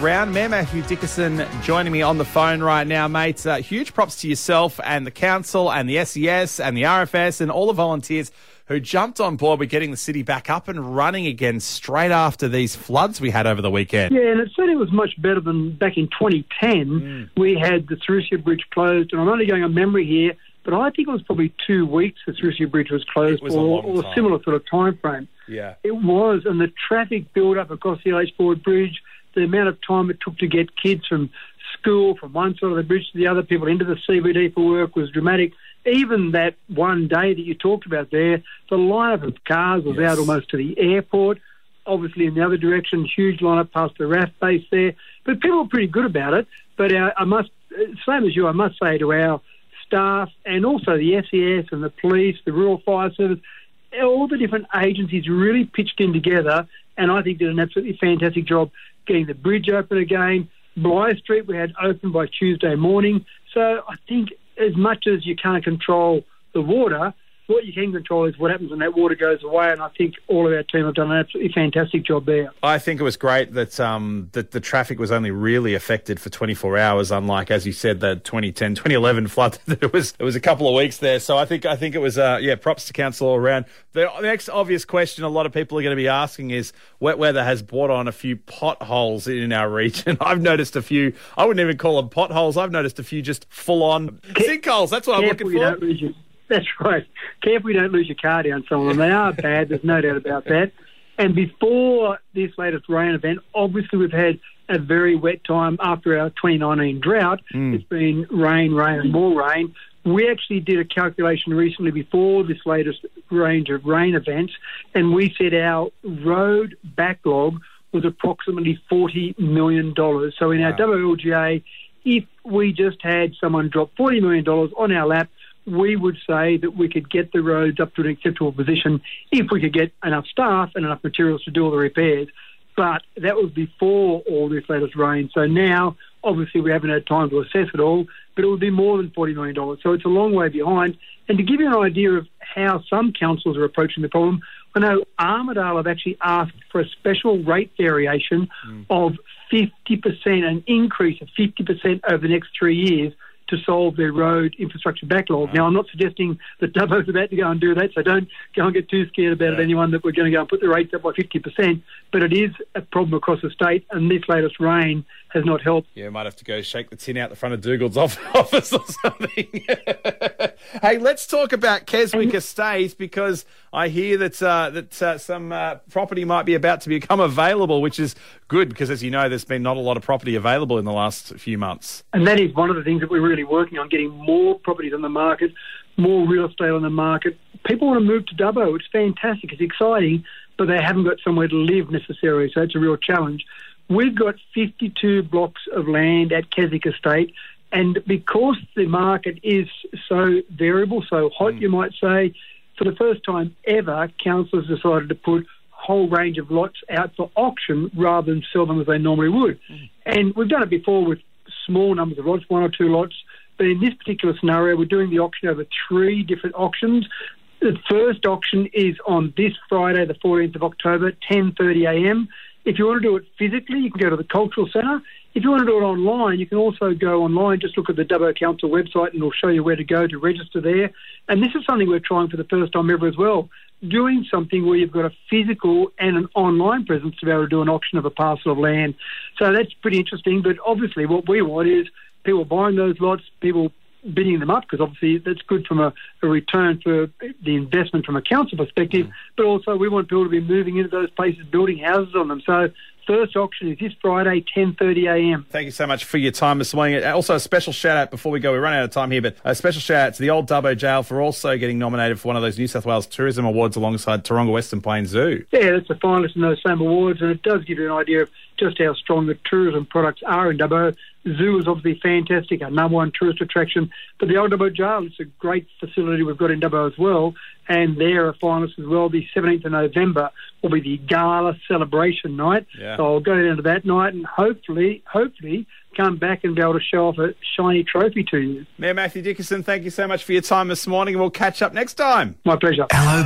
Around Mayor Mathew Dickerson joining me on the phone right now, mates. Uh, huge props to yourself and the council and the SES and the RFS and all the volunteers who jumped on board with getting the city back up and running again straight after these floods we had over the weekend. Yeah, and it certainly was much better than back in 2010. Mm. We had the Serisier Bridge closed, and I'm only going on memory here, but I think it was probably two weeks the Serisier Bridge was closed was a for, or a similar sort of time frame. Yeah. It was, and the traffic build up across the LH Ford Bridge, the amount of time it took to get kids from school from one side of the bridge to the other, people into the CBD for work was dramatic. Even that one day that you talked about there, the lineup of cars was Yes. out almost to the airport. Obviously, in the other direction, huge lineup past the RAAF base there. But people were pretty good about it. But uh, I must, uh, same as you, I must say to our staff and also the SES and the police, the Rural Fire Service, all the different agencies really pitched in together and I think did an absolutely fantastic job getting the bridge open again. Blythe Street we had open by Tuesday morning. So I think as much as you can't control the water, what you can control is what happens when that water goes away. And I think all of our team have done an absolutely fantastic job there. I think it was great that um, that the traffic was only really affected for 24 hours, unlike, as you said, the 2010, 2011 flood. it was it was a couple of weeks there. So I think I think it was uh, yeah, props to council all around. The next obvious question a lot of people are going to be asking is wet weather has brought on a few potholes in our region. I've noticed a few. I wouldn't even call them potholes. I've noticed a few just full on sinkholes. That's what I'm looking for. Don't lose your, that's right. Careful you don't lose your car down some of them. They are bad, there's no doubt about that. And before this latest rain event, obviously we've had a very wet time after our 2019 drought. Hmm. It's been rain, rain, and more rain. We actually did a calculation recently before this latest range of rain events, and we said our road backlog was approximately $40 million. So in our WLGA, if we just had someone drop $40 million on our lap, we would say that we could get the roads up to an acceptable position if we could get enough staff and enough materials to do all the repairs. But that was before all this latest rain. So now, obviously, we haven't had time to assess it all, but it would be more than $40 million. So it's a long way behind. And to give you an idea of how some councils are approaching the problem, I know Armidale have actually asked for a special rate variation mm. of 50%, an increase of 50% over the next three years to solve their road infrastructure backlog. Now, I'm not suggesting that Dubbo's about to go and do that, so don't go and get too scared about it, anyone, that we're going to go and put the rates up by 50%. But it is a problem across the state, and this latest rain has not helped. Yeah, might have to go shake the tin out the front of Dugald's office or something. hey, let's talk about Keswick Estates because I hear that uh, that uh, some uh, property might be about to become available, which is good because, as you know, there's been not a lot of property available in the last few months. And that is one of the things that we're really working on, getting more properties on the market, more real estate on the market. People want to move to Dubbo. It's fantastic. It's exciting, but they haven't got somewhere to live necessarily, so it's a real challenge. We've got 52 blocks of land at Keswick Estate, and because the market is so variable, so hot, mm. you might say, for the first time ever, councils decided to put a whole range of lots out for auction rather than sell them as they normally would. Mm. And we've done it before with small numbers of lots, one or two lots. But in this particular scenario, we're doing the auction over three different auctions. The first auction is on this Friday, the 14th of October, 10:30 a.m. If you want to do it physically, you can go to the Cultural Centre. If you want to do it online, you can also go online, just look at the Dubbo Council website and it'll show you where to go to register there. And this is something we're trying for the first time ever as well. Doing something where you've got a physical and an online presence to be able to do an auction of a parcel of land. So that's pretty interesting. But obviously, what we want is people buying those lots, people bidding them up because obviously that's good from a, a return for the investment from a council perspective, mm. but also we want people to be moving into those places, building houses on them. So first auction is this Friday, 10:30 a.m. Thank you so much for your time this morning. Uh, also, a special shout out before we go. We run out of time here, but a special shout out to the old Dubbo Jail for also getting nominated for one of those New South Wales Tourism Awards alongside Taronga Western Plains Zoo. Yeah, that's the finalist in those same awards, and it does give you an idea of just how strong the tourism products are in Dubbo. Zoo is obviously fantastic, our number one tourist attraction, but the old Dubbo Jail is a great facility we've got in Dubbo as well, and they're a finalist as well. The 17th of November will be the gala celebration night, Yeah. so I'll go down to that night and hopefully, hopefully, come back and be able to show off a shiny trophy to you. Mayor Mathew Dickerson, thank you so much for your time this morning, and we'll catch up next time. My pleasure. Hello,